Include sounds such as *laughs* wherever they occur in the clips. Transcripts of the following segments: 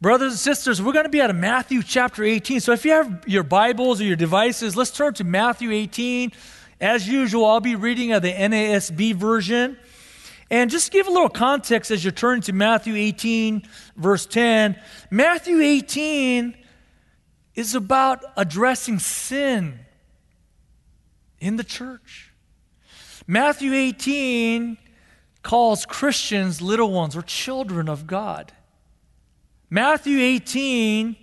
Brothers and sisters, we're going to be of Matthew chapter 18. So if you have your Bibles or your devices, let's turn to Matthew 18. As usual, I'll be reading the NASB version. And just give a little context as you're turning to Matthew 18, verse 10. Matthew 18 is about addressing sin in the church. Matthew 18 calls Christians little ones or children of God. Matthew 18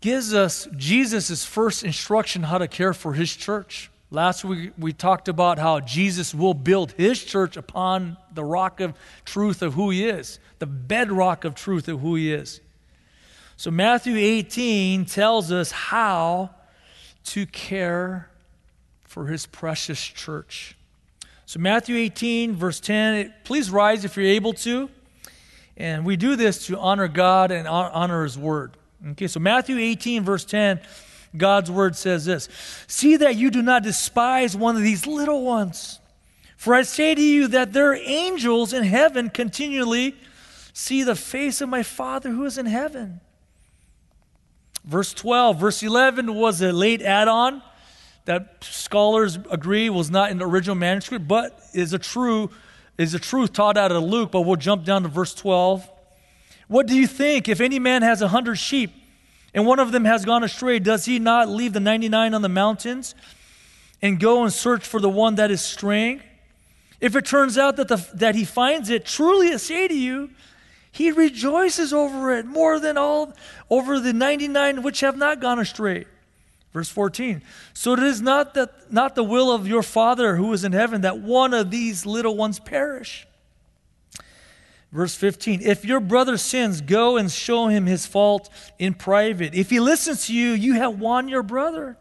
gives us Jesus' first instruction how to care for his church. Last week we talked about how Jesus will build his church upon the rock of truth of who he is, the bedrock of truth of who he is. So Matthew 18 tells us how to care for his precious church. So, Matthew 18, verse 10, please rise if you're able to. And we do this to honor God and honor his word. Okay, so Matthew 18, verse 10, God's word says this See that you do not despise one of these little ones. For I say to you that their angels in heaven continually see the face of my Father who is in heaven. Verse 12, verse 11 was a late add on that scholars agree was not in the original manuscript, but is a true is the truth taught out of Luke. But we'll jump down to verse 12. What do you think? If any man has a hundred sheep and one of them has gone astray, does he not leave the 99 on the mountains and go and search for the one that is straying? If it turns out that, the, that he finds it, truly I say to you, he rejoices over it more than all over the 99 which have not gone astray. Verse 14. So it is not that not the will of your Father who is in heaven that one of these little ones perish. Verse 15. If your brother sins, go and show him his fault in private. If he listens to you, you have won your brother.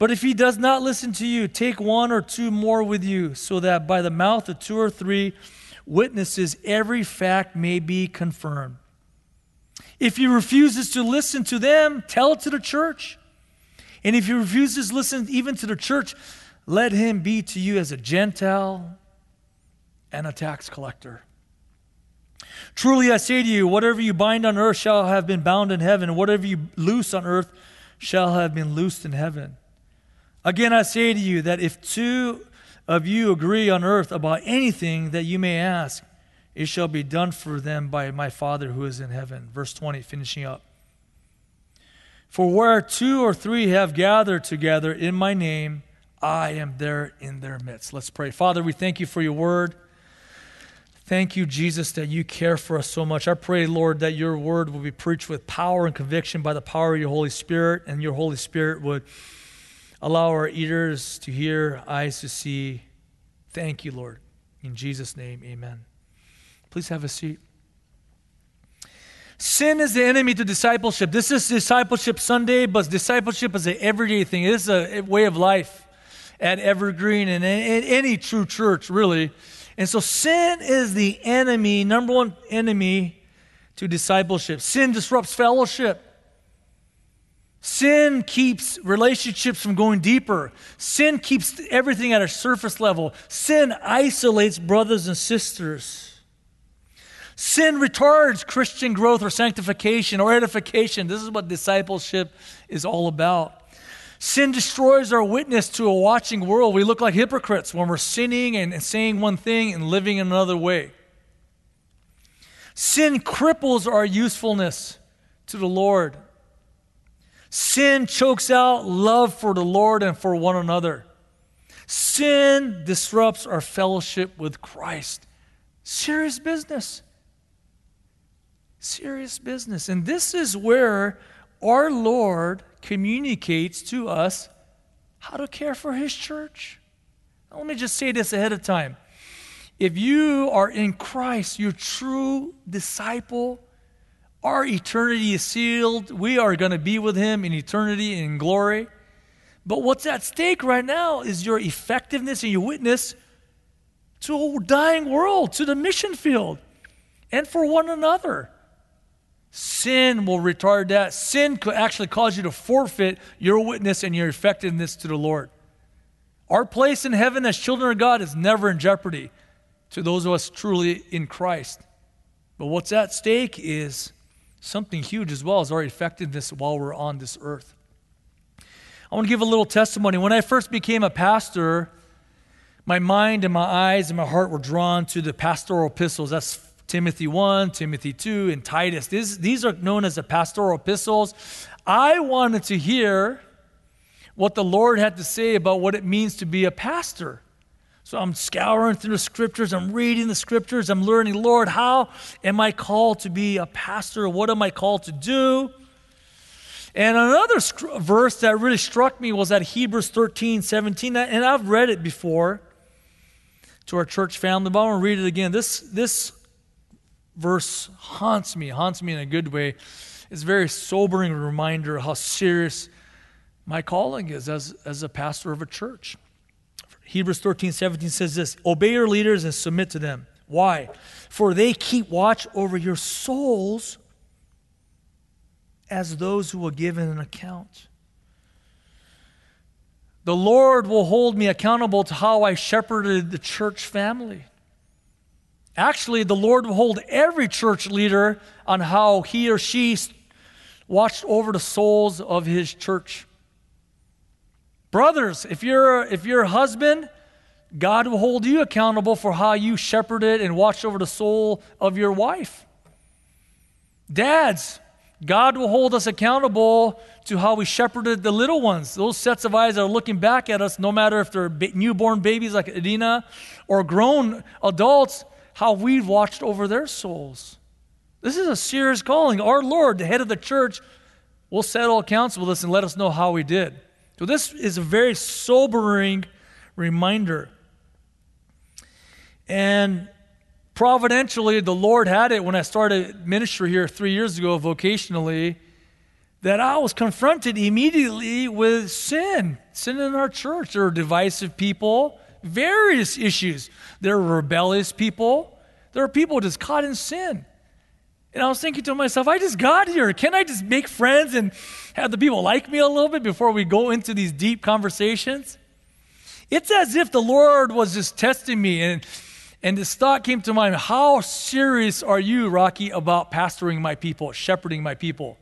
But if he does not listen to you, take one or two more with you, so that by the mouth of two or three witnesses, every fact may be confirmed. If he refuses to listen to them, tell it to the church. And if he refuses to listen even to the church, let him be to you as a Gentile and a tax collector. Truly I say to you, whatever you bind on earth shall have been bound in heaven, and whatever you loose on earth shall have been loosed in heaven. Again, I say to you that if two of you agree on earth about anything that you may ask, it shall be done for them by my Father who is in heaven. Verse 20, finishing up. For where two or three have gathered together in my name, I am there in their midst. Let's pray. Father, we thank you for your word. Thank you, Jesus, that you care for us so much. I pray, Lord, that your word will be preached with power and conviction by the power of your Holy Spirit, and your Holy Spirit would Allow our ears to hear, eyes to see. Thank you, Lord. In Jesus' name, amen. Please have a seat. Sin is the enemy to discipleship. This is Discipleship Sunday, but discipleship is an everyday thing. It is a way of life at Evergreen and in any true church, really. And so sin is the enemy, number one enemy to discipleship. Sin disrupts fellowship. Sin keeps relationships from going deeper. Sin keeps everything at a surface level. Sin isolates brothers and sisters. Sin retards Christian growth or sanctification or edification. This is what discipleship is all about. Sin destroys our witness to a watching world. We look like hypocrites when we're sinning and saying one thing and living in another way. Sin cripples our usefulness to the Lord. Sin chokes out love for the Lord and for one another. Sin disrupts our fellowship with Christ. Serious business. Serious business. And this is where our Lord communicates to us how to care for His church. Now, let me just say this ahead of time. If you are in Christ, your true disciple, our eternity is sealed. We are going to be with Him in eternity and in glory. But what's at stake right now is your effectiveness and your witness to a dying world, to the mission field, and for one another. Sin will retard that. Sin could actually cause you to forfeit your witness and your effectiveness to the Lord. Our place in heaven as children of God is never in jeopardy to those of us truly in Christ. But what's at stake is something huge as well as our effectiveness while we're on this earth. I want to give a little testimony. When I first became a pastor, my mind and my eyes and my heart were drawn to the pastoral epistles. That's Timothy 1, Timothy 2, and Titus. These, these are known as the pastoral epistles. I wanted to hear what the Lord had to say about what it means to be a pastor. So I'm scouring through the scriptures, I'm reading the scriptures, I'm learning, Lord, how am I called to be a pastor? What am I called to do? And another sc- verse that really struck me was at Hebrews 13, 17, and I've read it before to our church family, but I want to read it again. This, this verse haunts me, haunts me in a good way. It's a very sobering reminder how serious my calling is as, as a pastor of a church. Hebrews 13, 17 says this Obey your leaders and submit to them. Why? For they keep watch over your souls as those who will give an account. The Lord will hold me accountable to how I shepherded the church family. Actually, the Lord will hold every church leader on how he or she watched over the souls of his church. Brothers, if you're if you're a husband, God will hold you accountable for how you shepherded and watched over the soul of your wife. Dads, God will hold us accountable to how we shepherded the little ones. Those sets of eyes that are looking back at us, no matter if they're newborn babies like Adina or grown adults, how we've watched over their souls. This is a serious calling. Our Lord, the head of the church, will settle accounts with us and let us know how we did. So, this is a very sobering reminder. And providentially, the Lord had it when I started ministry here three years ago vocationally that I was confronted immediately with sin, sin in our church. There are divisive people, various issues. There are rebellious people, there are people just caught in sin. And I was thinking to myself, I just got here. Can I just make friends and have the people like me a little bit before we go into these deep conversations? It's as if the Lord was just testing me and and this thought came to mind how serious are you, Rocky, about pastoring my people, shepherding my people?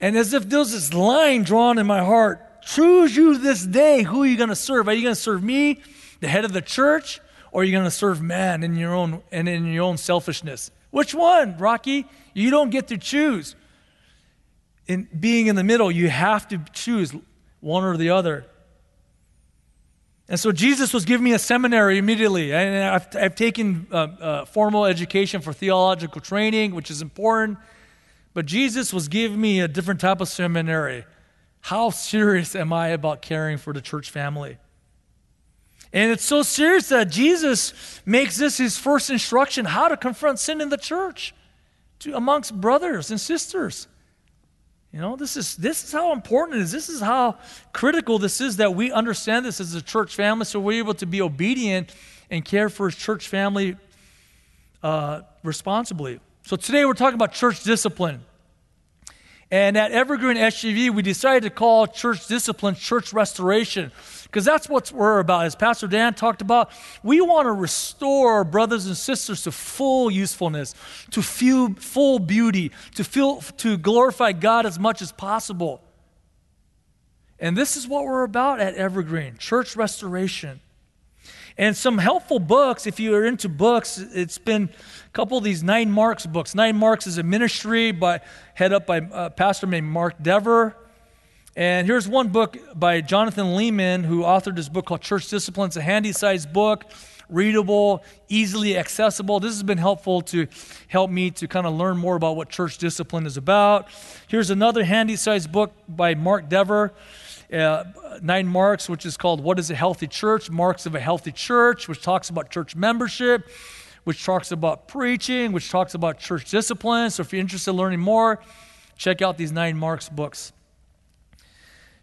And as if there was this line drawn in my heart choose you this day who are you going to serve? Are you going to serve me, the head of the church, or are you going to serve man in your own and in your own selfishness? Which one, Rocky? You don't get to choose. In being in the middle, you have to choose one or the other. And so Jesus was giving me a seminary immediately. And I've, I've taken uh, uh, formal education for theological training, which is important. But Jesus was giving me a different type of seminary. How serious am I about caring for the church family? And it's so serious that Jesus makes this his first instruction how to confront sin in the church to, amongst brothers and sisters. You know, this is, this is how important it is. This is how critical this is that we understand this as a church family so we're able to be obedient and care for his church family uh, responsibly. So today we're talking about church discipline. And at Evergreen SGV, we decided to call church discipline church restoration because that's what we're about. As Pastor Dan talked about, we want to restore brothers and sisters to full usefulness, to feel full beauty, to feel to glorify God as much as possible. And this is what we're about at Evergreen church restoration. And some helpful books, if you are into books, it's been a couple of these Nine Marks books. Nine Marks is a ministry by, head up by a uh, pastor named Mark Dever. And here's one book by Jonathan Leeman, who authored this book called Church Discipline. It's a handy sized book, readable, easily accessible. This has been helpful to help me to kind of learn more about what church discipline is about. Here's another handy sized book by Mark Dever. Uh, nine marks, which is called What is a Healthy Church? Marks of a Healthy Church, which talks about church membership, which talks about preaching, which talks about church discipline. So if you're interested in learning more, check out these nine marks books.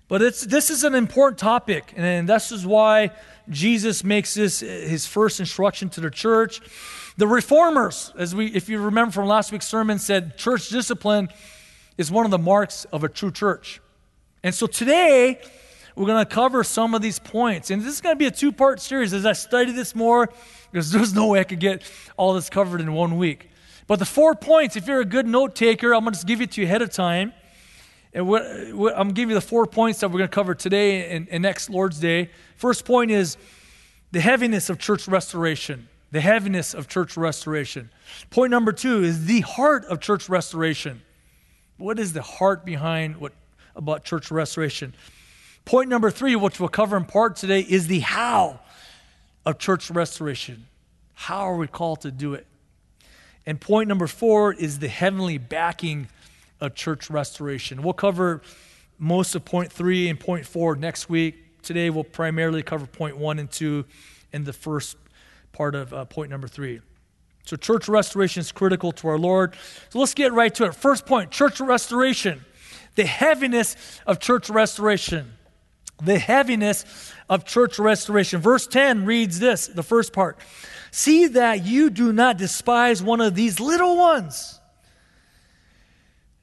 But it's, this is an important topic, and this is why Jesus makes this his first instruction to the church. The reformers, as we, if you remember from last week's sermon, said church discipline is one of the marks of a true church. And so today, we're going to cover some of these points. And this is going to be a two part series as I study this more, because there's no way I could get all this covered in one week. But the four points, if you're a good note taker, I'm going to give it to you ahead of time. And what, what, I'm give you the four points that we're going to cover today and, and next Lord's Day. First point is the heaviness of church restoration. The heaviness of church restoration. Point number two is the heart of church restoration. What is the heart behind what about church restoration? Point number three, which we'll cover in part today, is the how of church restoration. How are we called to do it? And point number four is the heavenly backing of church restoration. We'll cover most of point three and point four next week. Today, we'll primarily cover point one and two in the first part of uh, point number three. So, church restoration is critical to our Lord. So, let's get right to it. First point church restoration, the heaviness of church restoration. The heaviness of church restoration. Verse 10 reads this the first part See that you do not despise one of these little ones.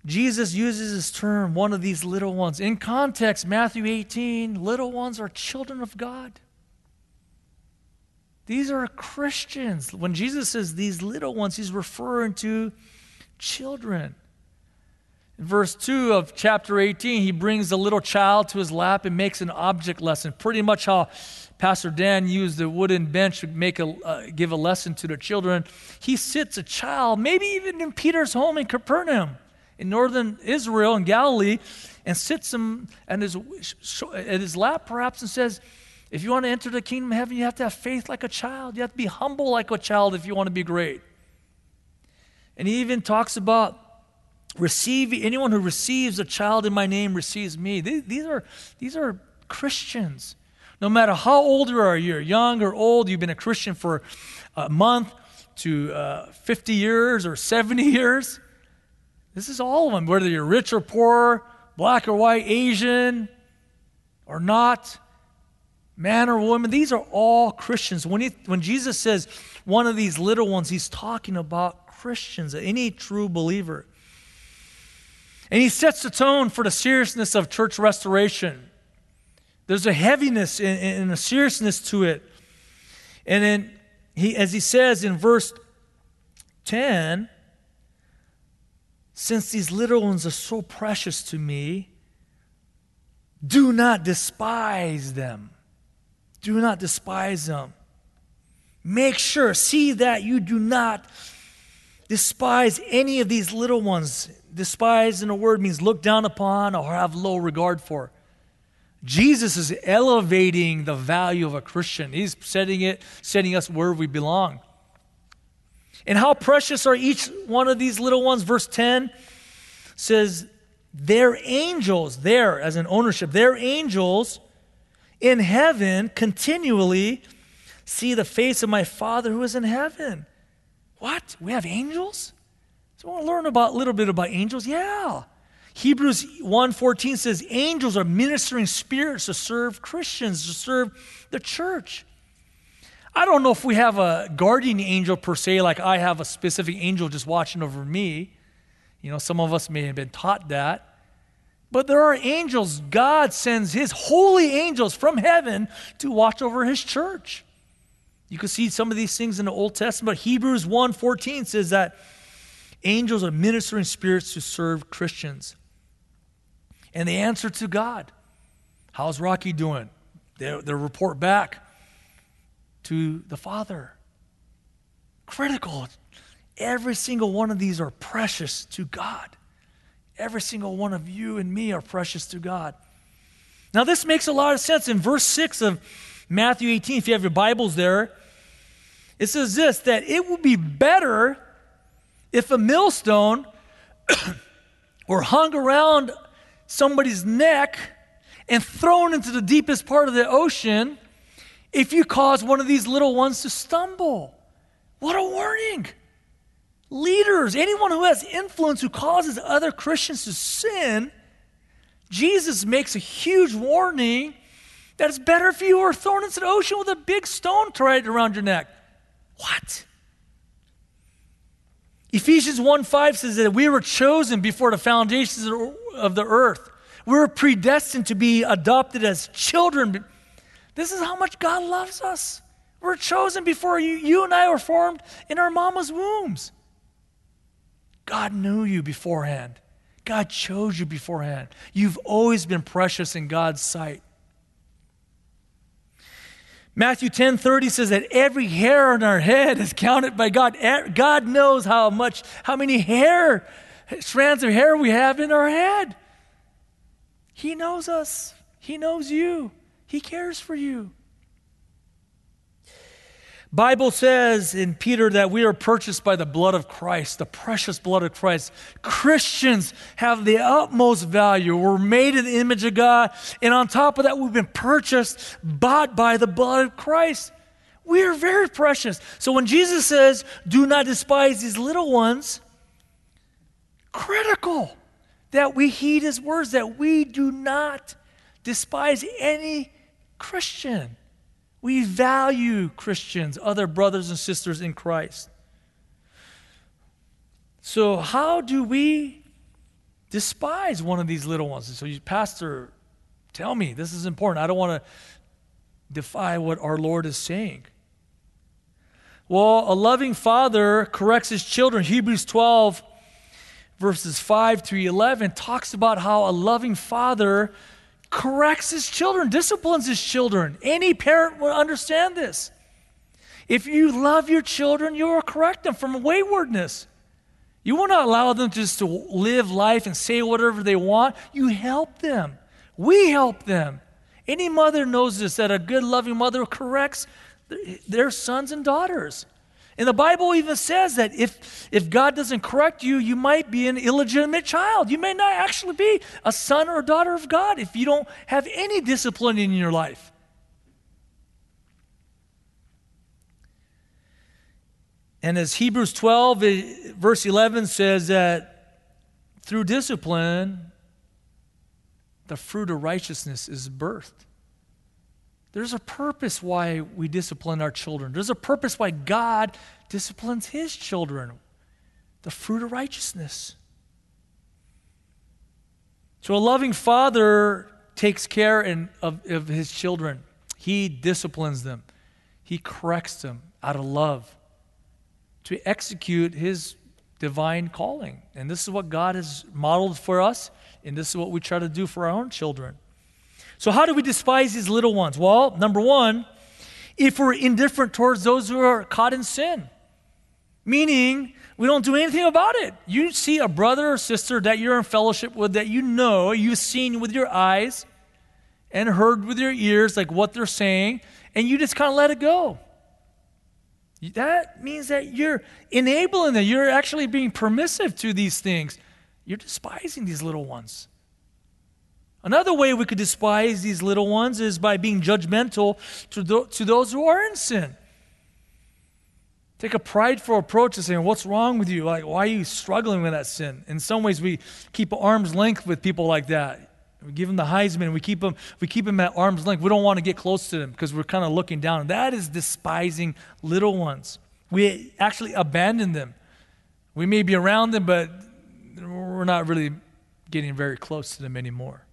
Jesus uses this term, one of these little ones. In context, Matthew 18, little ones are children of God. These are Christians. When Jesus says these little ones, he's referring to children. Verse 2 of chapter 18, he brings a little child to his lap and makes an object lesson. Pretty much how Pastor Dan used the wooden bench to make a, uh, give a lesson to the children. He sits a child, maybe even in Peter's home in Capernaum, in northern Israel and Galilee, and sits him at his, at his lap perhaps and says, if you want to enter the kingdom of heaven, you have to have faith like a child. You have to be humble like a child if you want to be great. And he even talks about receiving anyone who receives a child in my name receives me. These, are, these are Christians. No matter how old you are, you're young or old, you've been a Christian for a month to uh, 50 years or 70 years. This is all of them, whether you're rich or poor, black or white, Asian or not man or woman, these are all Christians. When, he, when Jesus says one of these little ones, he's talking about Christians, any true believer. And he sets the tone for the seriousness of church restoration. There's a heaviness and, a seriousness to it. And then he, as he says in verse 10, since these little ones are so precious to me, do not despise them. Do not despise them. Make sure, see that you do not despise any of these little ones. Despise in a word means look down upon or have low regard for. Jesus is elevating the value of a Christian. He's setting it, setting us where we belong. And how precious are each one of these little ones? Verse 10 says, They're angels, there as an ownership, they're angels in heaven continually see the face of my Father who is in heaven. What? We have angels? Want to learn about a little bit about angels. Yeah. Hebrews 1:14 says angels are ministering spirits to serve Christians, to serve the church. I don't know if we have a guardian angel per se, like I have a specific angel just watching over me. You know, some of us may have been taught that. But there are angels. God sends his holy angels from heaven to watch over his church. You can see some of these things in the Old Testament. Hebrews 1:14 says that angels are ministering spirits to serve Christians. And they answer to God. How's Rocky doing? They, they report back to the Father. Critical. Every single one of these are precious to God. Every single one of you and me are precious to God. Now, this makes a lot of sense. In verse 6 of Matthew 18, if you have your Bibles there, it says this that it would be better if a millstone *coughs* were hung around somebody's neck and thrown into the deepest part of the ocean if you cause one of these little ones to stumble. What a warning! leaders, anyone who has influence who causes other Christians to sin, Jesus makes a huge warning that it's better if you were thrown into the ocean with a big stone tied around your neck. What? Ephesians 1 5 says that we were chosen before the foundations of the earth. We were predestined to be adopted as children. This is how much God loves us. We're chosen before you, you and I were formed in our mama's wombs. God knew you beforehand. God chose you beforehand. You've always been precious in God's sight. Matthew 10 30 says that every hair on our head is counted by God. God knows how much, how many hair, strands of hair we have in our head. He knows us, He knows you, He cares for you. Bible says in Peter that we are purchased by the blood of Christ, the precious blood of Christ. Christians have the utmost value. We're made in the image of God, and on top of that, we've been purchased, bought by the blood of Christ. We are very precious. So when Jesus says, "Do not despise these little ones," critical that we heed his words that we do not despise any Christian. We value Christians, other brothers and sisters in Christ. So, how do we despise one of these little ones? So, you, Pastor, tell me, this is important. I don't want to defy what our Lord is saying. Well, a loving father corrects his children. Hebrews 12, verses 5 through 11, talks about how a loving father corrects his children, disciplines his children. Any parent will understand this. If you love your children, you will correct them from waywardness. You will not allow them just to live life and say whatever they want. You help them. We help them. Any mother knows this that a good, loving mother corrects their sons and daughters. And the Bible even says that if, if God doesn't correct you, you might be an illegitimate child. You may not actually be a son or a daughter of God if you don't have any discipline in your life. And as Hebrews 12, eh, verse 11 says that through discipline, the fruit of righteousness is birthed. There's a purpose why we discipline our children. There's a purpose why God disciplines his children. The fruit of righteousness. So a loving father takes care in, of, of his children. He disciplines them. He corrects them out of love to execute his divine calling. And this is what God has modeled for us, and this is what we try to do for our own children. So, how do we despise these little ones? Well, number one, if we're indifferent towards those who are caught in sin, meaning we don't do anything about it. You see a brother or sister that you're in fellowship with that you know, you've seen with your eyes and heard with your ears, like what they're saying, and you just kind of let it go. That means that you're enabling them. You're actually being permissive to these things. You're despising these little ones. Another way we could despise these little ones is by being judgmental to, to those who are in sin. Take a prideful approach to saying, What's wrong with you? Like, why are you struggling with that sin? In some ways, we keep arm's length with people like that. We give them the Heisman. We keep them, we keep them at arm's length. We don't want to get close to them because we're kind of looking down. That is despising little ones. We actually abandon them. We may be around them, but we're not really getting very close to them anymore.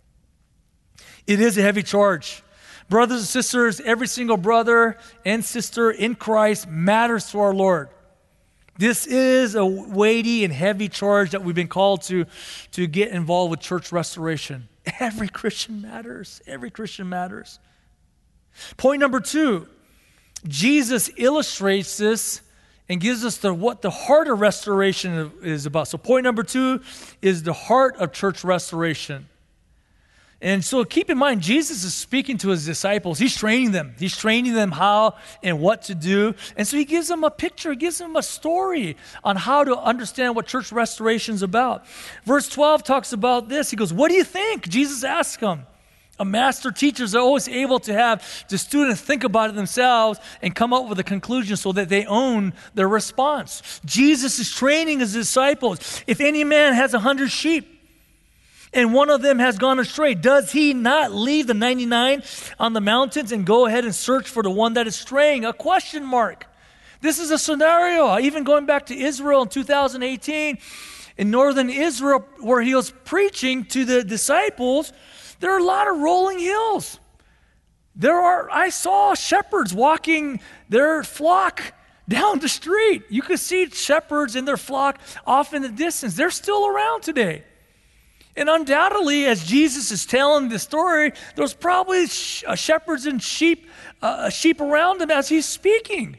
It is a heavy charge. Brothers and sisters, every single brother and sister in Christ matters to our Lord. This is a weighty and heavy charge that we've been called to, to get involved with church restoration. Every Christian matters. Every Christian matters. Point number two Jesus illustrates this and gives us the, what the heart of restoration is about. So, point number two is the heart of church restoration. And so keep in mind, Jesus is speaking to his disciples. He's training them. He's training them how and what to do. And so he gives them a picture, he gives them a story on how to understand what church restoration is about. Verse 12 talks about this. He goes, What do you think? Jesus asks him. A master teacher is always able to have the students think about it themselves and come up with a conclusion so that they own their response. Jesus is training his disciples. If any man has a hundred sheep, and one of them has gone astray, does he not leave the 99 on the mountains and go ahead and search for the one that is straying? A question mark. This is a scenario, even going back to Israel in 2018, in northern Israel, where he was preaching to the disciples, there are a lot of rolling hills. There are, I saw shepherds walking their flock down the street. You could see shepherds and their flock off in the distance. They're still around today. And undoubtedly, as Jesus is telling the story, there's probably sh- uh, shepherds and sheep, uh, sheep around him as he's speaking.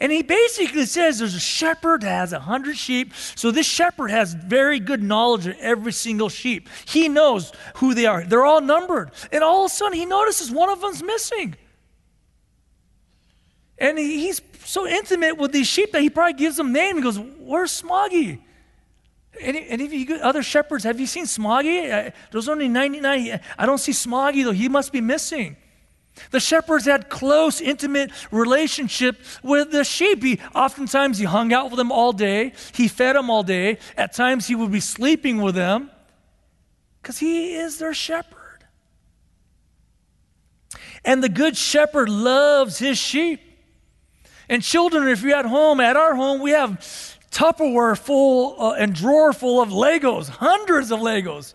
And he basically says there's a shepherd that has a hundred sheep. So this shepherd has very good knowledge of every single sheep. He knows who they are. They're all numbered. And all of a sudden he notices one of them's missing. And he's so intimate with these sheep that he probably gives them name. He goes, Where's Smoggy? Any, any of you other shepherds, have you seen Smoggy? Uh, there's only 99. I don't see Smoggy, though. He must be missing. The shepherds had close, intimate relationship with the sheep. He, oftentimes he hung out with them all day. He fed them all day. At times he would be sleeping with them because he is their shepherd. And the good shepherd loves his sheep. And children, if you're at home, at our home, we have Tupperware full uh, and drawer full of Legos, hundreds of Legos.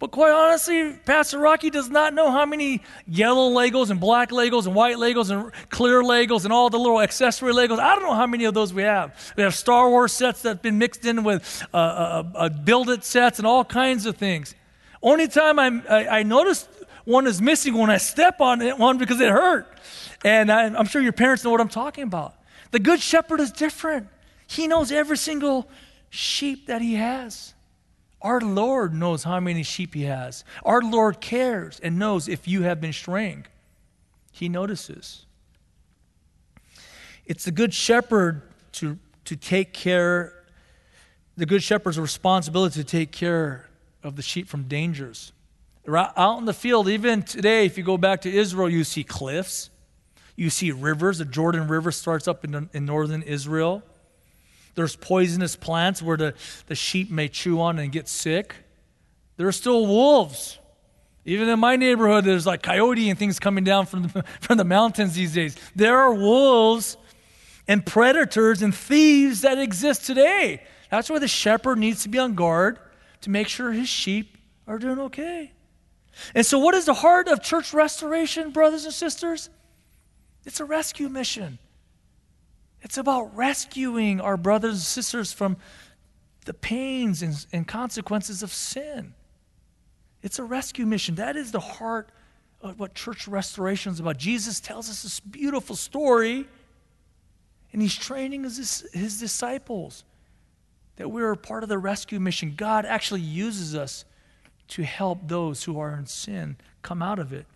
But quite honestly, Pastor Rocky does not know how many yellow Legos and black Legos and white Legos and clear Legos and all the little accessory Legos. I don't know how many of those we have. We have Star Wars sets that have been mixed in with uh, uh, uh, build it sets and all kinds of things. Only time I'm, I, I noticed one is missing when I step on it, one because it hurt. And I, I'm sure your parents know what I'm talking about. The Good Shepherd is different, He knows every single sheep that He has. Our Lord knows how many sheep He has. Our Lord cares and knows if you have been straying. He notices. It's the Good Shepherd to, to take care, the Good Shepherd's responsibility to take care of the sheep from dangers. Out in the field, even today, if you go back to Israel, you see cliffs, you see rivers. The Jordan River starts up in, in northern Israel. There's poisonous plants where the, the sheep may chew on and get sick. There are still wolves. Even in my neighborhood, there's like coyote and things coming down from the, *laughs* from the mountains these days. There are wolves and predators and thieves that exist today. That's why the shepherd needs to be on guard to make sure his sheep are doing okay. And so, what is the heart of church restoration, brothers and sisters? It's a rescue mission. It's about rescuing our brothers and sisters from the pains and, and consequences of sin. It's a rescue mission. That is the heart of what church restoration is about. Jesus tells us this beautiful story, and he's training his, his disciples that we're part of the rescue mission. God actually uses us to help those who are in sin come out of it.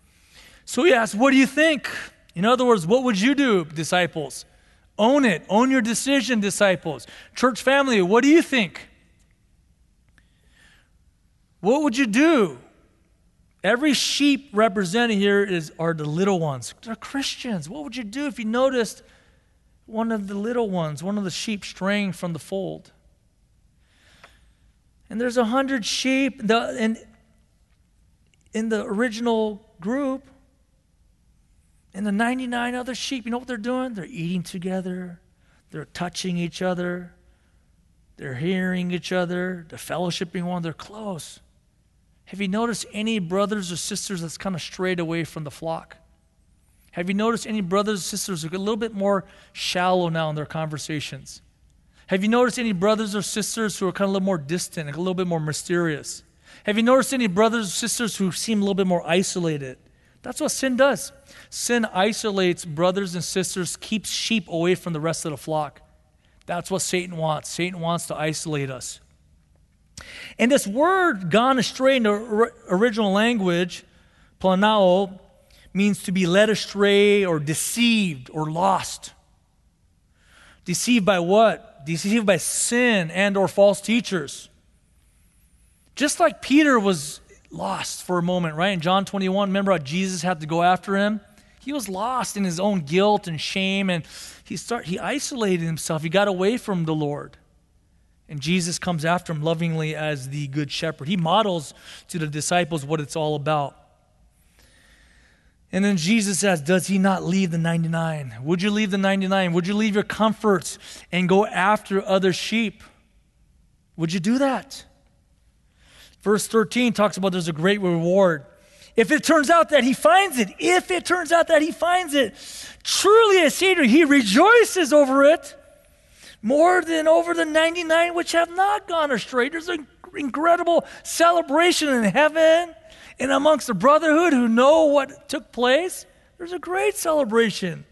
So he asks, What do you think? In other words, what would you do, disciples? Own it. Own your decision, disciples. Church family, what do you think? What would you do? Every sheep represented here is, are the little ones. They're Christians. What would you do if you noticed one of the little ones, one of the sheep straying from the fold? And there's a hundred sheep. The, and in the original group, and the 99 other sheep, you know what they're doing? They're eating together, they're touching each other, they're hearing each other, they're fellowshipping one, they're close. Have you noticed any brothers or sisters that's kind of strayed away from the flock? Have you noticed any brothers or sisters who are a little bit more shallow now in their conversations? Have you noticed any brothers or sisters who are kind of a little more distant, a little bit more mysterious? Have you noticed any brothers or sisters who seem a little bit more isolated? That's what sin does. Sin isolates brothers and sisters, keeps sheep away from the rest of the flock. That's what Satan wants. Satan wants to isolate us. And this word gone astray in the original language, planao, means to be led astray or deceived or lost. Deceived by what? Deceived by sin and or false teachers. Just like Peter was lost for a moment, right? In John 21, remember how Jesus had to go after him? He was lost in his own guilt and shame, and he, start, he isolated himself. He got away from the Lord. And Jesus comes after him lovingly as the good shepherd. He models to the disciples what it's all about. And then Jesus says, Does he not leave the 99? Would you leave the 99? Would you leave your comforts and go after other sheep? Would you do that? Verse 13 talks about there's a great reward. If it turns out that he finds it, if it turns out that he finds it, truly I say he rejoices over it more than over the 99 which have not gone astray. There's an incredible celebration in heaven and amongst the brotherhood who know what took place. There's a great celebration.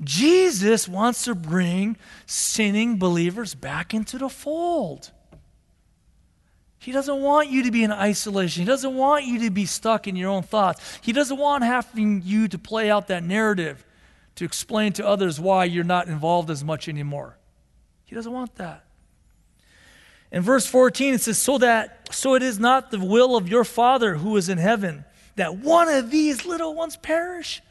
Jesus wants to bring sinning believers back into the fold. He doesn't want you to be in isolation. He doesn't want you to be stuck in your own thoughts. He doesn't want having you to play out that narrative to explain to others why you're not involved as much anymore. He doesn't want that. In verse 14 it says so that so it is not the will of your father who is in heaven that one of these little ones perish.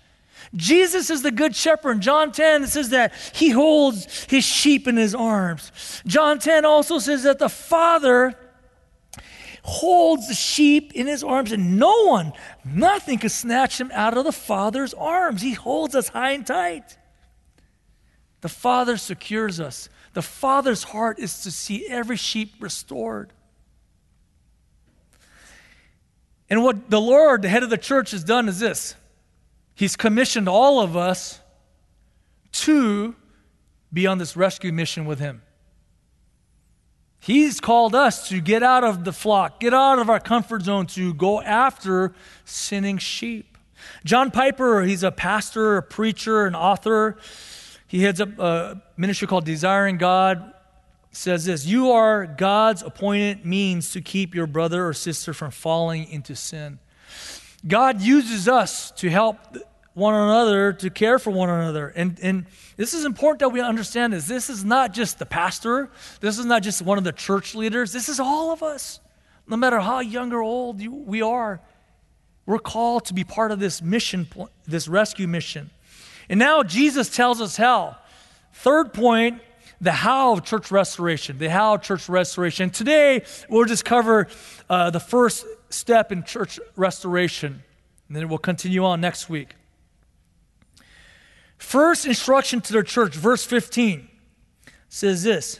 Jesus is the good shepherd. In John 10, it says that he holds his sheep in his arms. John 10 also says that the Father holds the sheep in his arms, and no one, nothing can snatch him out of the Father's arms. He holds us high and tight. The Father secures us. The Father's heart is to see every sheep restored. And what the Lord, the head of the church, has done is this He's commissioned all of us to be on this rescue mission with Him. He's called us to get out of the flock, get out of our comfort zone, to go after sinning sheep. John Piper, he's a pastor, a preacher, an author. He heads up a ministry called Desiring God. Says this You are God's appointed means to keep your brother or sister from falling into sin. God uses us to help one another, to care for one another. And, and this is important that we understand this. This is not just the pastor, this is not just one of the church leaders, this is all of us. No matter how young or old you, we are, we're called to be part of this mission, this rescue mission. And now Jesus tells us how. Third point, the how of church restoration. The how of church restoration. Today, we'll just cover uh, the first step in church restoration, and then we'll continue on next week. First instruction to the church, verse 15, says this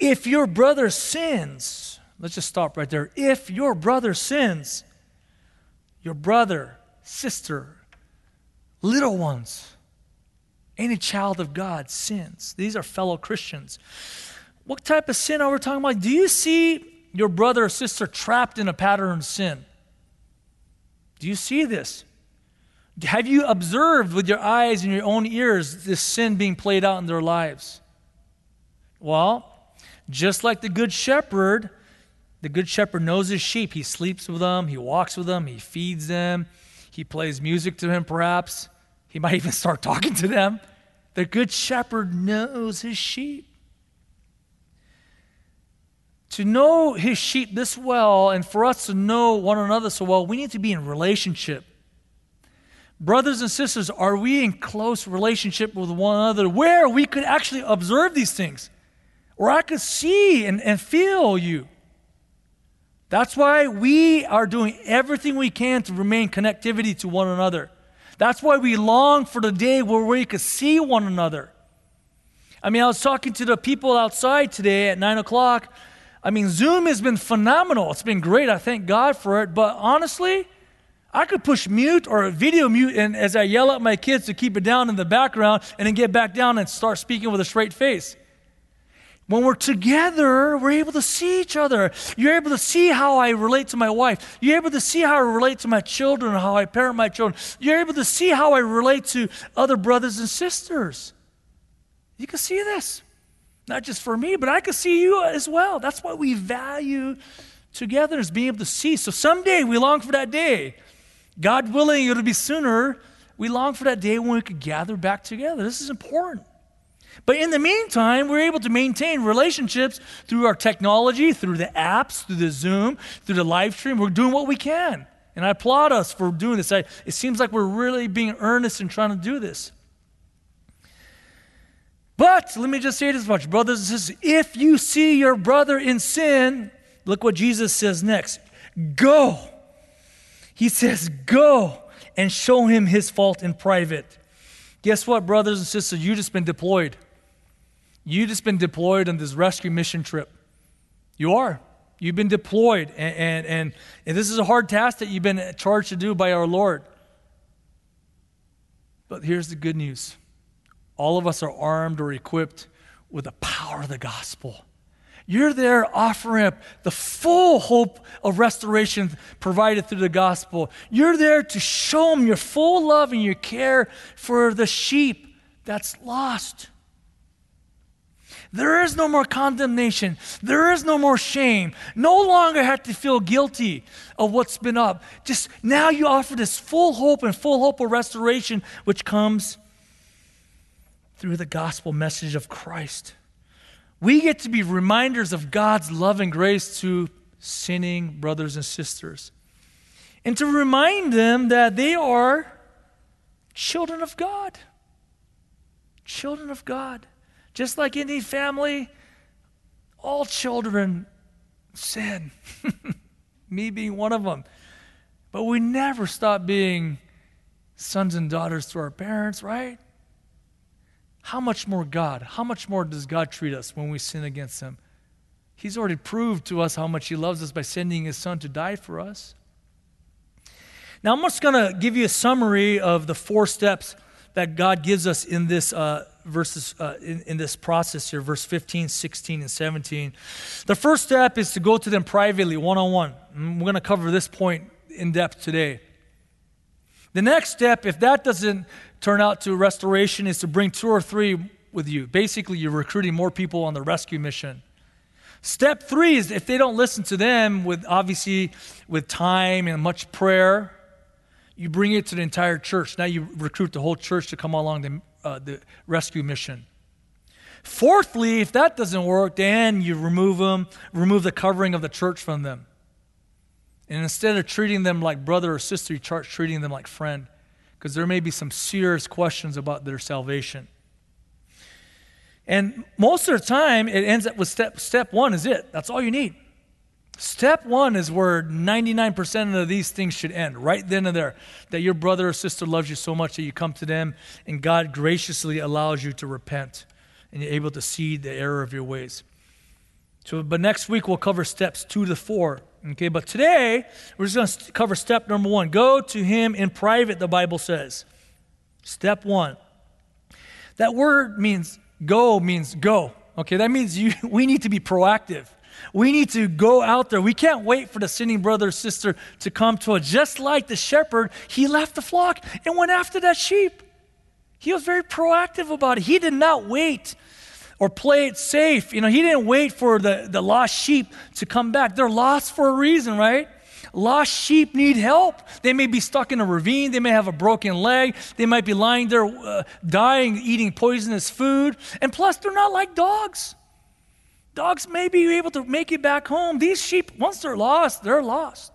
If your brother sins, let's just stop right there. If your brother sins, your brother, sister, little ones, any child of God sins. These are fellow Christians. What type of sin are we talking about? Do you see your brother or sister trapped in a pattern of sin? Do you see this? Have you observed with your eyes and your own ears this sin being played out in their lives? Well, just like the good shepherd, the good shepherd knows his sheep. He sleeps with them, he walks with them, he feeds them, he plays music to them, perhaps. He might *laughs* even start talking to them. The good shepherd knows his sheep. To know his sheep this well and for us to know one another so well, we need to be in relationship. Brothers and sisters, are we in close relationship with one another where we could actually observe these things? Or I could see and, and feel you. That's why we are doing everything we can to remain connectivity to one another. That's why we long for the day where we could see one another. I mean, I was talking to the people outside today at 9 o'clock. I mean, Zoom has been phenomenal. It's been great. I thank God for it. But honestly, I could push mute or video mute and as I yell at my kids to keep it down in the background and then get back down and start speaking with a straight face. When we're together, we're able to see each other. You're able to see how I relate to my wife. You're able to see how I relate to my children, how I parent my children. You're able to see how I relate to other brothers and sisters. You can see this. Not just for me, but I can see you as well. That's what we value togetherness, being able to see. So someday we long for that day God willing, it'll be sooner. We long for that day when we could gather back together. This is important. But in the meantime, we're able to maintain relationships through our technology, through the apps, through the Zoom, through the live stream. We're doing what we can. And I applaud us for doing this. I, it seems like we're really being earnest in trying to do this. But let me just say this much, brothers and sisters. If you see your brother in sin, look what Jesus says next go he says, Go and show him his fault in private. Guess what, brothers and sisters? You just been deployed. You just been deployed on this rescue mission trip. You are. You've been deployed, and, and, and, and this is a hard task that you've been charged to do by our Lord. But here's the good news all of us are armed or equipped with the power of the gospel. You're there offering up the full hope of restoration provided through the gospel. You're there to show them your full love and your care for the sheep that's lost. There is no more condemnation. There is no more shame. No longer have to feel guilty of what's been up. Just now you offer this full hope and full hope of restoration, which comes through the gospel message of Christ. We get to be reminders of God's love and grace to sinning brothers and sisters. And to remind them that they are children of God. Children of God. Just like any family, all children sin. *laughs* Me being one of them. But we never stop being sons and daughters to our parents, right? How much more God? How much more does God treat us when we sin against Him? He's already proved to us how much He loves us by sending His Son to die for us. Now, I'm just going to give you a summary of the four steps that God gives us in this uh, verses uh, in, in, this process here, verse 15, 16, and 17. The first step is to go to them privately, one on one. We're going to cover this point in depth today. The next step, if that doesn't turn out to restoration, is to bring two or three with you. Basically, you're recruiting more people on the rescue mission. Step three is if they don't listen to them with obviously with time and much prayer, you bring it to the entire church. Now you recruit the whole church to come along the uh, the rescue mission. Fourthly, if that doesn't work, then you remove them, remove the covering of the church from them. And instead of treating them like brother or sister, you start treating them like friend, because there may be some serious questions about their salvation. And most of the time, it ends up with step, step one is it. That's all you need. Step one is where 99% of these things should end, right then and there. That your brother or sister loves you so much that you come to them and God graciously allows you to repent and you're able to see the error of your ways. So, but next week we'll cover steps two to four. Okay, but today we're just going to cover step number one. Go to him in private, the Bible says. Step one. That word means go, means go. Okay, that means you, *laughs* we need to be proactive. We need to go out there. We can't wait for the sinning brother or sister to come to us. Just like the shepherd, he left the flock and went after that sheep. He was very proactive about it. He did not wait or play it safe. You know, he didn't wait for the, the lost sheep to come back. They're lost for a reason, right? Lost sheep need help. They may be stuck in a ravine. They may have a broken leg. They might be lying there uh, dying, eating poisonous food. And plus, they're not like dogs. Dogs may be able to make it back home. These sheep, once they're lost, they're lost.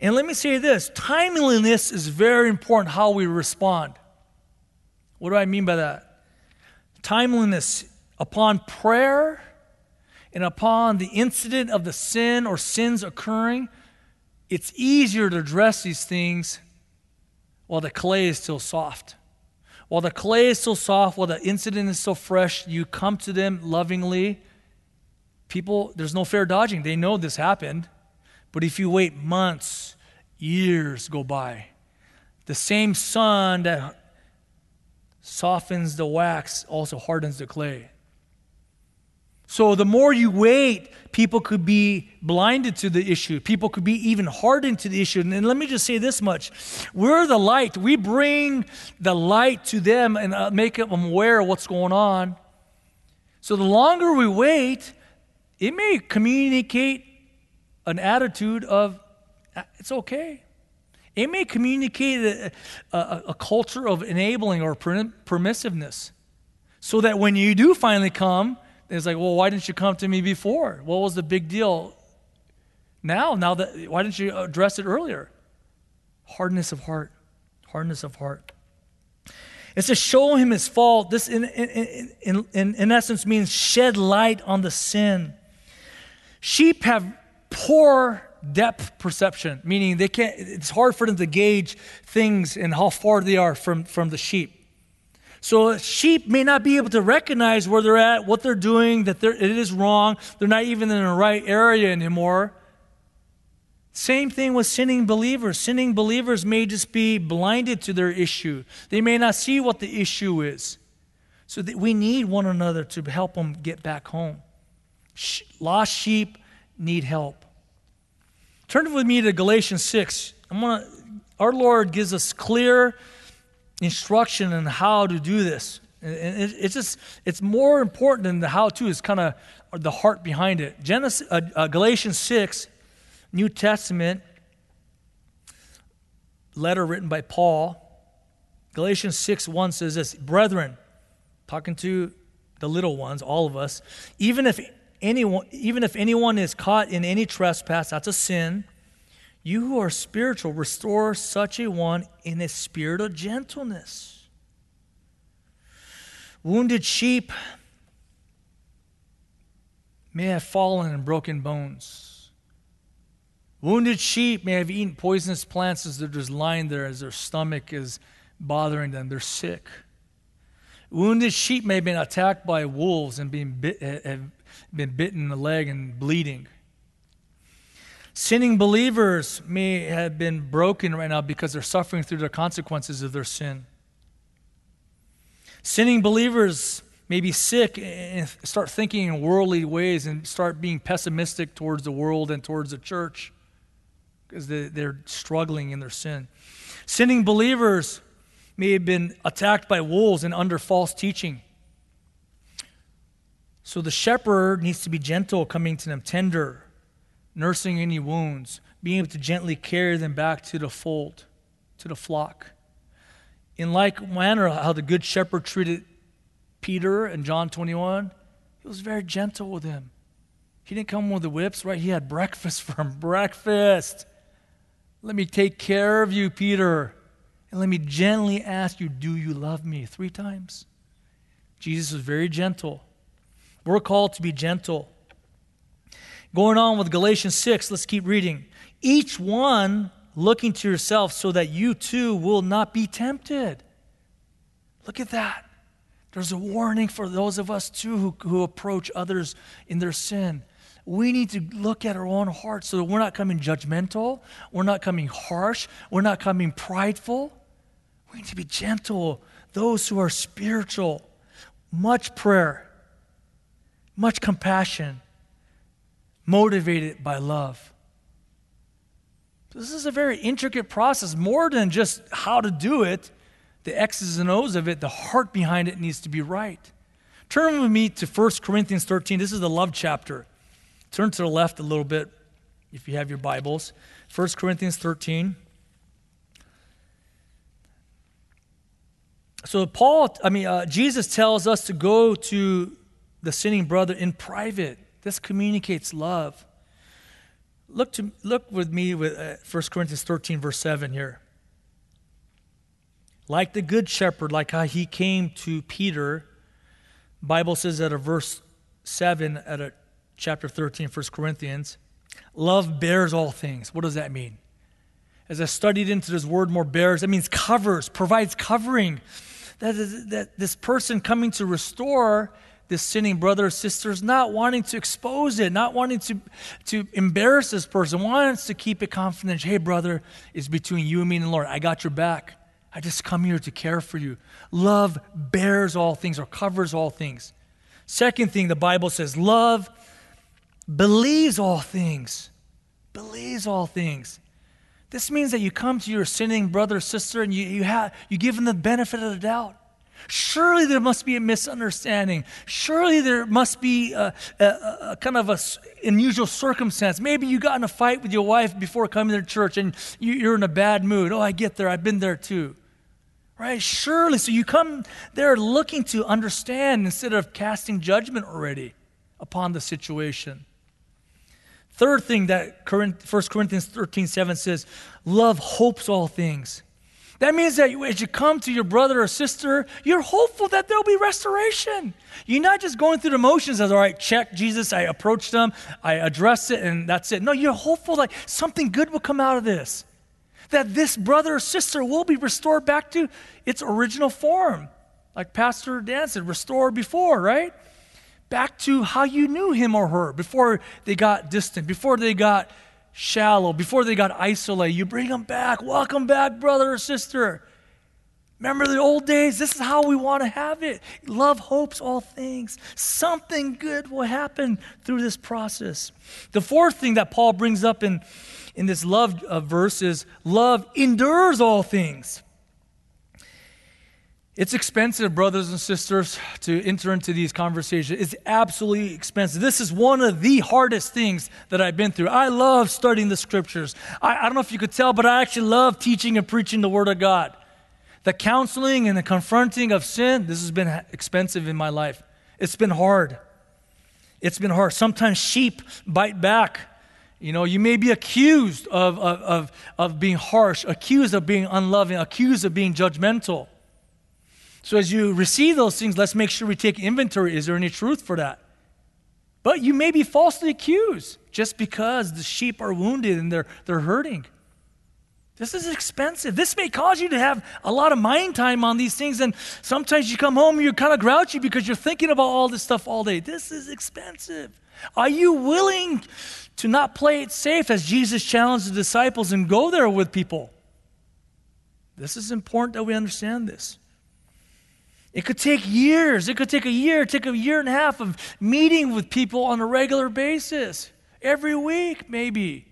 And let me say this timeliness is very important how we respond. What do I mean by that? Timeliness upon prayer and upon the incident of the sin or sins occurring, it's easier to address these things while the clay is still soft. While the clay is still soft, while the incident is so fresh, you come to them lovingly. People, there's no fair dodging. They know this happened. But if you wait months, years go by, the same sun that softens the wax also hardens the clay. So the more you wait, people could be blinded to the issue. People could be even hardened to the issue. And let me just say this much we're the light. We bring the light to them and uh, make them aware of what's going on. So the longer we wait, it may communicate an attitude of uh, it's okay. It may communicate a, a, a culture of enabling or permissiveness. So that when you do finally come, it's like, well, why didn't you come to me before? What was the big deal now? Now that why didn't you address it earlier? Hardness of heart. Hardness of heart. It's to show him his fault. This, in, in, in, in, in essence, means shed light on the sin. Sheep have poor depth perception, meaning they can't, it's hard for them to gauge things and how far they are from, from the sheep. So sheep may not be able to recognize where they're at, what they're doing, that they're, it is wrong. They're not even in the right area anymore. Same thing with sinning believers. Sinning believers may just be blinded to their issue. They may not see what the issue is. So that we need one another to help them get back home. Lost sheep need help. Turn with me to Galatians 6. I'm gonna, our Lord gives us clear instruction on how to do this. And it's just it's more important than the how to is kind of the heart behind it. Genesis, uh, uh, Galatians 6 New Testament letter written by Paul. Galatians 6 1 says this Brethren, talking to the little ones, all of us, even if anyone, even if anyone is caught in any trespass, that's a sin, you who are spiritual, restore such a one in a spirit of gentleness. Wounded sheep may have fallen and broken bones. Wounded sheep may have eaten poisonous plants as they're just lying there, as their stomach is bothering them. They're sick. Wounded sheep may have been attacked by wolves and been bit, have been bitten in the leg and bleeding. Sinning believers may have been broken right now because they're suffering through the consequences of their sin. Sinning believers may be sick and start thinking in worldly ways and start being pessimistic towards the world and towards the church because they're struggling in their sin. Sinning believers may have been attacked by wolves and under false teaching. So the shepherd needs to be gentle, coming to them, tender, nursing any wounds, being able to gently carry them back to the fold, to the flock. In like manner, how the good shepherd treated Peter in John 21, he was very gentle with him. He didn't come with the whips, right? He had breakfast *laughs* for him. Breakfast. Let me take care of you, Peter. And let me gently ask you, Do you love me? Three times. Jesus was very gentle. We're called to be gentle. Going on with Galatians 6, let's keep reading. Each one looking to yourself so that you too will not be tempted. Look at that. There's a warning for those of us too who, who approach others in their sin we need to look at our own hearts so that we're not coming judgmental, we're not coming harsh, we're not coming prideful. We need to be gentle, those who are spiritual, much prayer, much compassion, motivated by love. This is a very intricate process, more than just how to do it, the X's and O's of it, the heart behind it needs to be right. Turn with me to 1 Corinthians 13. This is the love chapter. Turn to the left a little bit if you have your Bibles. 1 Corinthians 13. So, Paul, I mean, uh, Jesus tells us to go to the sinning brother in private. This communicates love. Look, to, look with me with uh, 1 Corinthians 13, verse 7 here. Like the good shepherd, like how he came to Peter, Bible says at a verse 7 at a chapter 13, 1 Corinthians. Love bears all things. What does that mean? As I studied into this word more bears, that means covers, provides covering. That, is, that this person coming to restore this sinning brother or sister is not wanting to expose it, not wanting to, to embarrass this person, wants to keep it confidential. Hey, brother, it's between you and me and the Lord. I got your back. I just come here to care for you. Love bears all things or covers all things. Second thing the Bible says love believes all things. Believes all things. This means that you come to your sinning brother or sister and you, you, have, you give them the benefit of the doubt. Surely there must be a misunderstanding. Surely there must be a, a, a kind of an unusual circumstance. Maybe you got in a fight with your wife before coming to church and you, you're in a bad mood. Oh, I get there. I've been there too. Right? Surely. So you come there looking to understand instead of casting judgment already upon the situation. Third thing that 1 Corinthians 13 7 says, love hopes all things. That means that as you come to your brother or sister, you're hopeful that there'll be restoration. You're not just going through the motions as, all right, check Jesus, I approached them, I addressed it, and that's it. No, you're hopeful that something good will come out of this. That this brother or sister will be restored back to its original form. Like Pastor Dan said, restore before, right? Back to how you knew him or her before they got distant, before they got shallow, before they got isolated. You bring them back. Welcome back, brother or sister. Remember the old days? This is how we want to have it. Love hopes all things. Something good will happen through this process. The fourth thing that Paul brings up in, in this love uh, verse is love endures all things. It's expensive, brothers and sisters, to enter into these conversations. It's absolutely expensive. This is one of the hardest things that I've been through. I love studying the scriptures. I, I don't know if you could tell, but I actually love teaching and preaching the Word of God. The counseling and the confronting of sin, this has been expensive in my life. It's been hard. It's been hard. Sometimes sheep bite back. You know, you may be accused of, of, of, of being harsh, accused of being unloving, accused of being judgmental. So as you receive those things, let's make sure we take inventory. Is there any truth for that? But you may be falsely accused just because the sheep are wounded and they're, they're hurting. This is expensive. This may cause you to have a lot of mind time on these things. And sometimes you come home and you're kind of grouchy because you're thinking about all this stuff all day. This is expensive. Are you willing to not play it safe as Jesus challenged the disciples and go there with people? This is important that we understand this. It could take years. It could take a year, take a year and a half of meeting with people on a regular basis, every week, maybe.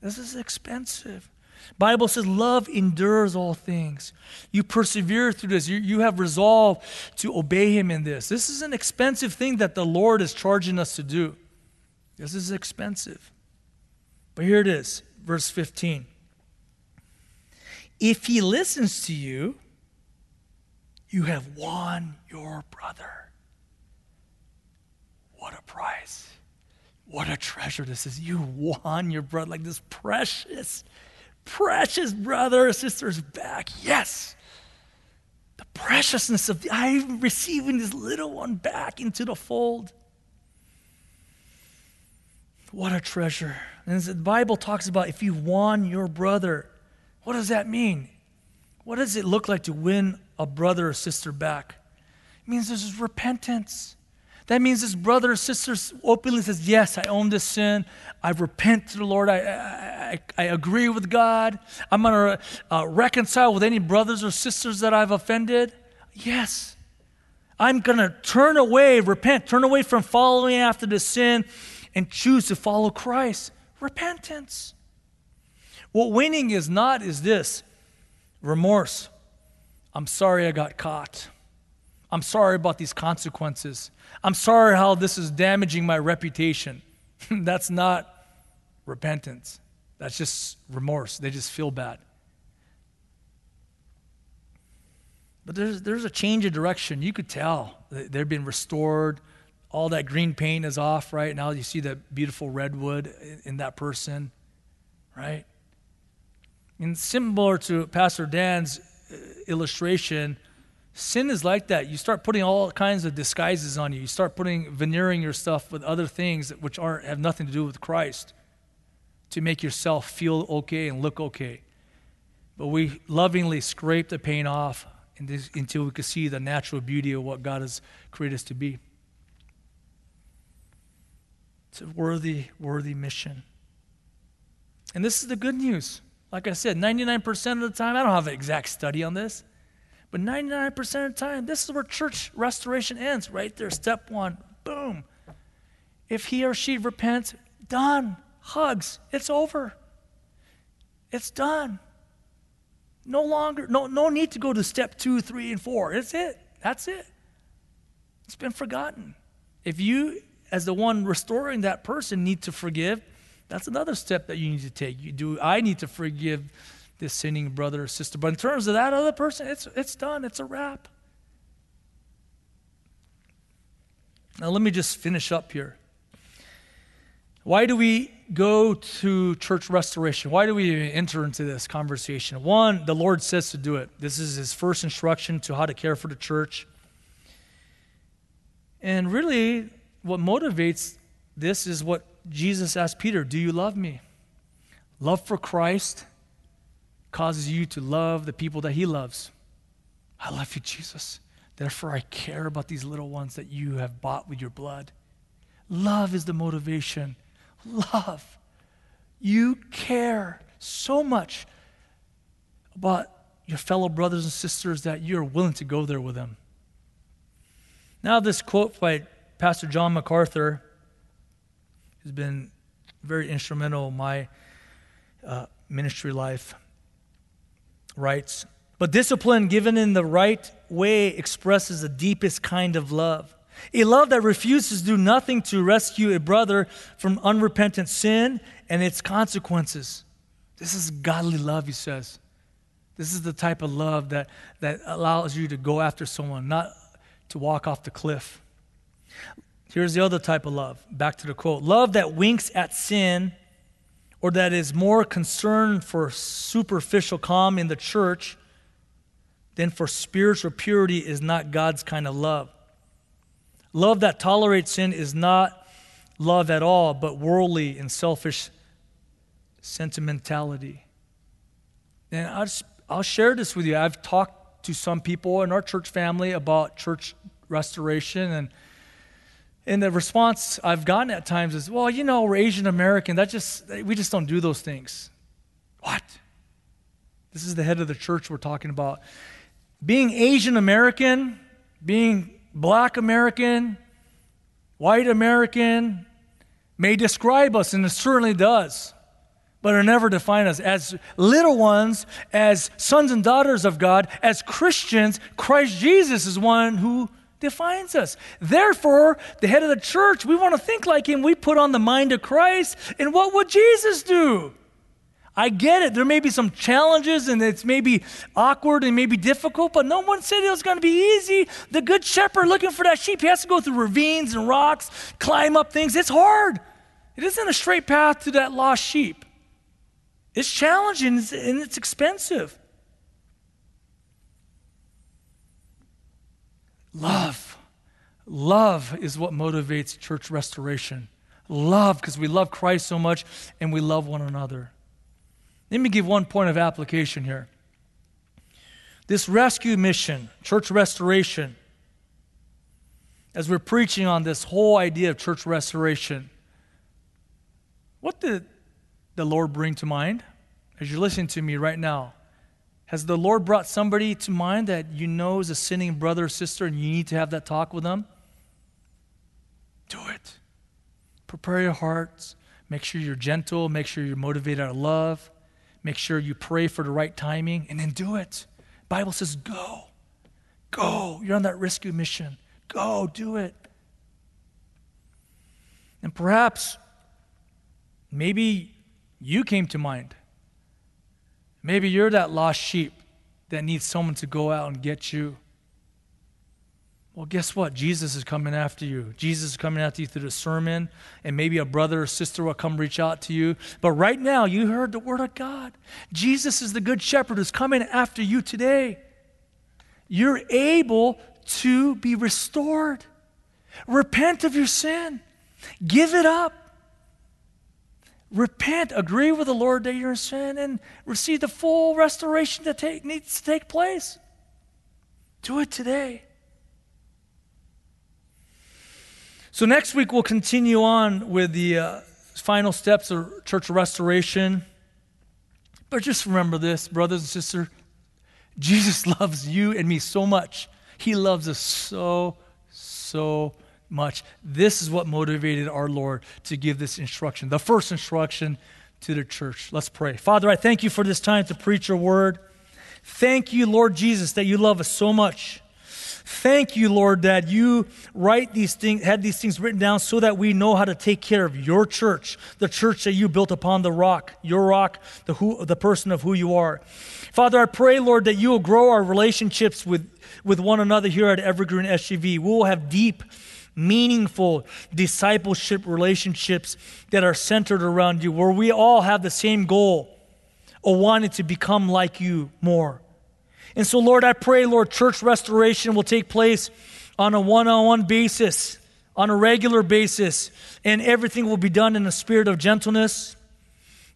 This is expensive. Bible says love endures all things. You persevere through this. You, you have resolve to obey him in this. This is an expensive thing that the Lord is charging us to do. This is expensive. But here it is, verse 15. If he listens to you, you have won your brother. What a prize. What a treasure this is. You won your brother like this precious precious brother or sister is back. Yes. The preciousness of the, I'm receiving this little one back into the fold. What a treasure. And the Bible talks about if you won your brother, what does that mean? What does it look like to win a brother or sister back? It means there's repentance. That means this brother or sister openly says, Yes, I own this sin. I repent to the Lord. I, I, I agree with God. I'm going to uh, reconcile with any brothers or sisters that I've offended. Yes. I'm going to turn away, repent, turn away from following after the sin and choose to follow Christ. Repentance. What winning is not is this remorse. I'm sorry I got caught. I'm sorry about these consequences. I'm sorry how this is damaging my reputation. *laughs* That's not repentance. That's just remorse. They just feel bad. But there's, there's a change of direction. You could tell they've been restored. All that green paint is off, right? Now you see the beautiful redwood in that person, right? And similar to Pastor Dan's Uh, illustration, Sin is like that. You start putting all kinds of disguises on you. You start putting veneering your stuff with other things which aren't have nothing to do with Christ to make yourself feel okay and look okay. But we lovingly scrape the paint off until we can see the natural beauty of what God has created us to be. It's a worthy, worthy mission. And this is the good news. Like I said, 99% of the time, I don't have an exact study on this. But 99% of the time, this is where church restoration ends, right there. Step one, boom. If he or she repents, done. Hugs, it's over. It's done. No longer, no, no need to go to step two, three, and four. It's it. That's it. It's been forgotten. If you, as the one restoring that person, need to forgive, that's another step that you need to take. You do. I need to forgive this sinning brother or sister. But in terms of that other person, it's, it's done, it's a wrap. Now, let me just finish up here. Why do we go to church restoration? Why do we enter into this conversation? One, the Lord says to do it. This is his first instruction to how to care for the church. And really, what motivates this is what Jesus asked Peter Do you love me? Love for Christ causes you to love the people that He loves. I love you, Jesus. Therefore, I care about these little ones that you have bought with your blood. Love is the motivation. Love. You care so much about your fellow brothers and sisters that you're willing to go there with them. Now, this quote by Pastor John MacArthur has been very instrumental in my uh, ministry life. Writes, but discipline given in the right way expresses the deepest kind of love. A love that refuses to do nothing to rescue a brother from unrepentant sin and its consequences. This is godly love, he says. This is the type of love that, that allows you to go after someone, not to walk off the cliff. Here's the other type of love. Back to the quote love that winks at sin or that is more concerned for superficial calm in the church than for spiritual purity is not God's kind of love. Love that tolerates sin is not love at all, but worldly and selfish sentimentality. And I'll, just, I'll share this with you. I've talked to some people in our church family about church restoration and and the response I've gotten at times is, well, you know, we're Asian American. That just we just don't do those things. What? This is the head of the church we're talking about. Being Asian American, being black American, white American may describe us, and it certainly does, but it never define us. As little ones, as sons and daughters of God, as Christians, Christ Jesus is one who defines us. Therefore, the head of the church, we want to think like him. We put on the mind of Christ. And what would Jesus do? I get it. There may be some challenges and it's maybe awkward and maybe difficult, but no one said it was going to be easy. The good shepherd looking for that sheep, he has to go through ravines and rocks, climb up things. It's hard. It isn't a straight path to that lost sheep. It's challenging and it's expensive. Love. Love is what motivates church restoration. Love, because we love Christ so much and we love one another. Let me give one point of application here. This rescue mission, church restoration, as we're preaching on this whole idea of church restoration, what did the Lord bring to mind as you're listening to me right now? Has the Lord brought somebody to mind that you know is a sinning brother or sister and you need to have that talk with them? Do it. Prepare your hearts. Make sure you're gentle. Make sure you're motivated out of love. Make sure you pray for the right timing and then do it. Bible says go. Go. You're on that rescue mission. Go, do it. And perhaps maybe you came to mind. Maybe you're that lost sheep that needs someone to go out and get you. Well, guess what? Jesus is coming after you. Jesus is coming after you through the sermon, and maybe a brother or sister will come reach out to you. But right now, you heard the word of God. Jesus is the good shepherd who's coming after you today. You're able to be restored. Repent of your sin, give it up. Repent, agree with the Lord that you're in sin, and receive the full restoration that take, needs to take place. Do it today. So, next week we'll continue on with the uh, final steps of church restoration. But just remember this, brothers and sisters Jesus *laughs* loves you and me so much. He loves us so, so much. This is what motivated our Lord to give this instruction, the first instruction to the church. Let's pray. Father, I thank you for this time to preach your word. Thank you, Lord Jesus, that you love us so much. Thank you, Lord, that you write these things, had these things written down so that we know how to take care of your church, the church that you built upon the rock, your rock, the, who, the person of who you are. Father, I pray, Lord, that you will grow our relationships with, with one another here at Evergreen SGV. We will have deep, meaningful discipleship relationships that are centered around you, where we all have the same goal of wanting to become like you more. And so, Lord, I pray, Lord, church restoration will take place on a one on one basis, on a regular basis, and everything will be done in a spirit of gentleness,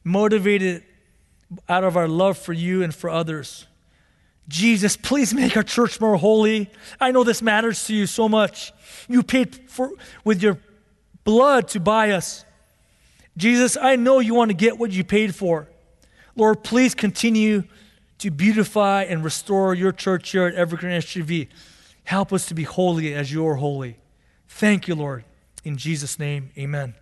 motivated out of our love for you and for others. Jesus, please make our church more holy. I know this matters to you so much. You paid for, with your blood to buy us. Jesus, I know you want to get what you paid for. Lord, please continue to beautify and restore your church here at Evergreen SGV. Help us to be holy as you are holy. Thank you, Lord. In Jesus' name, amen.